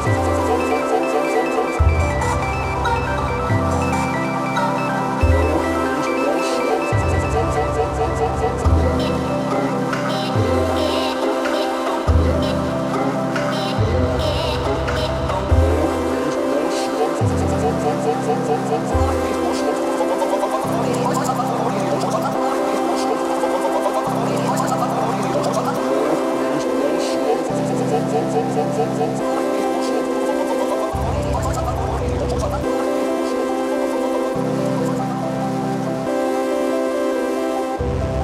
Bye. Bye.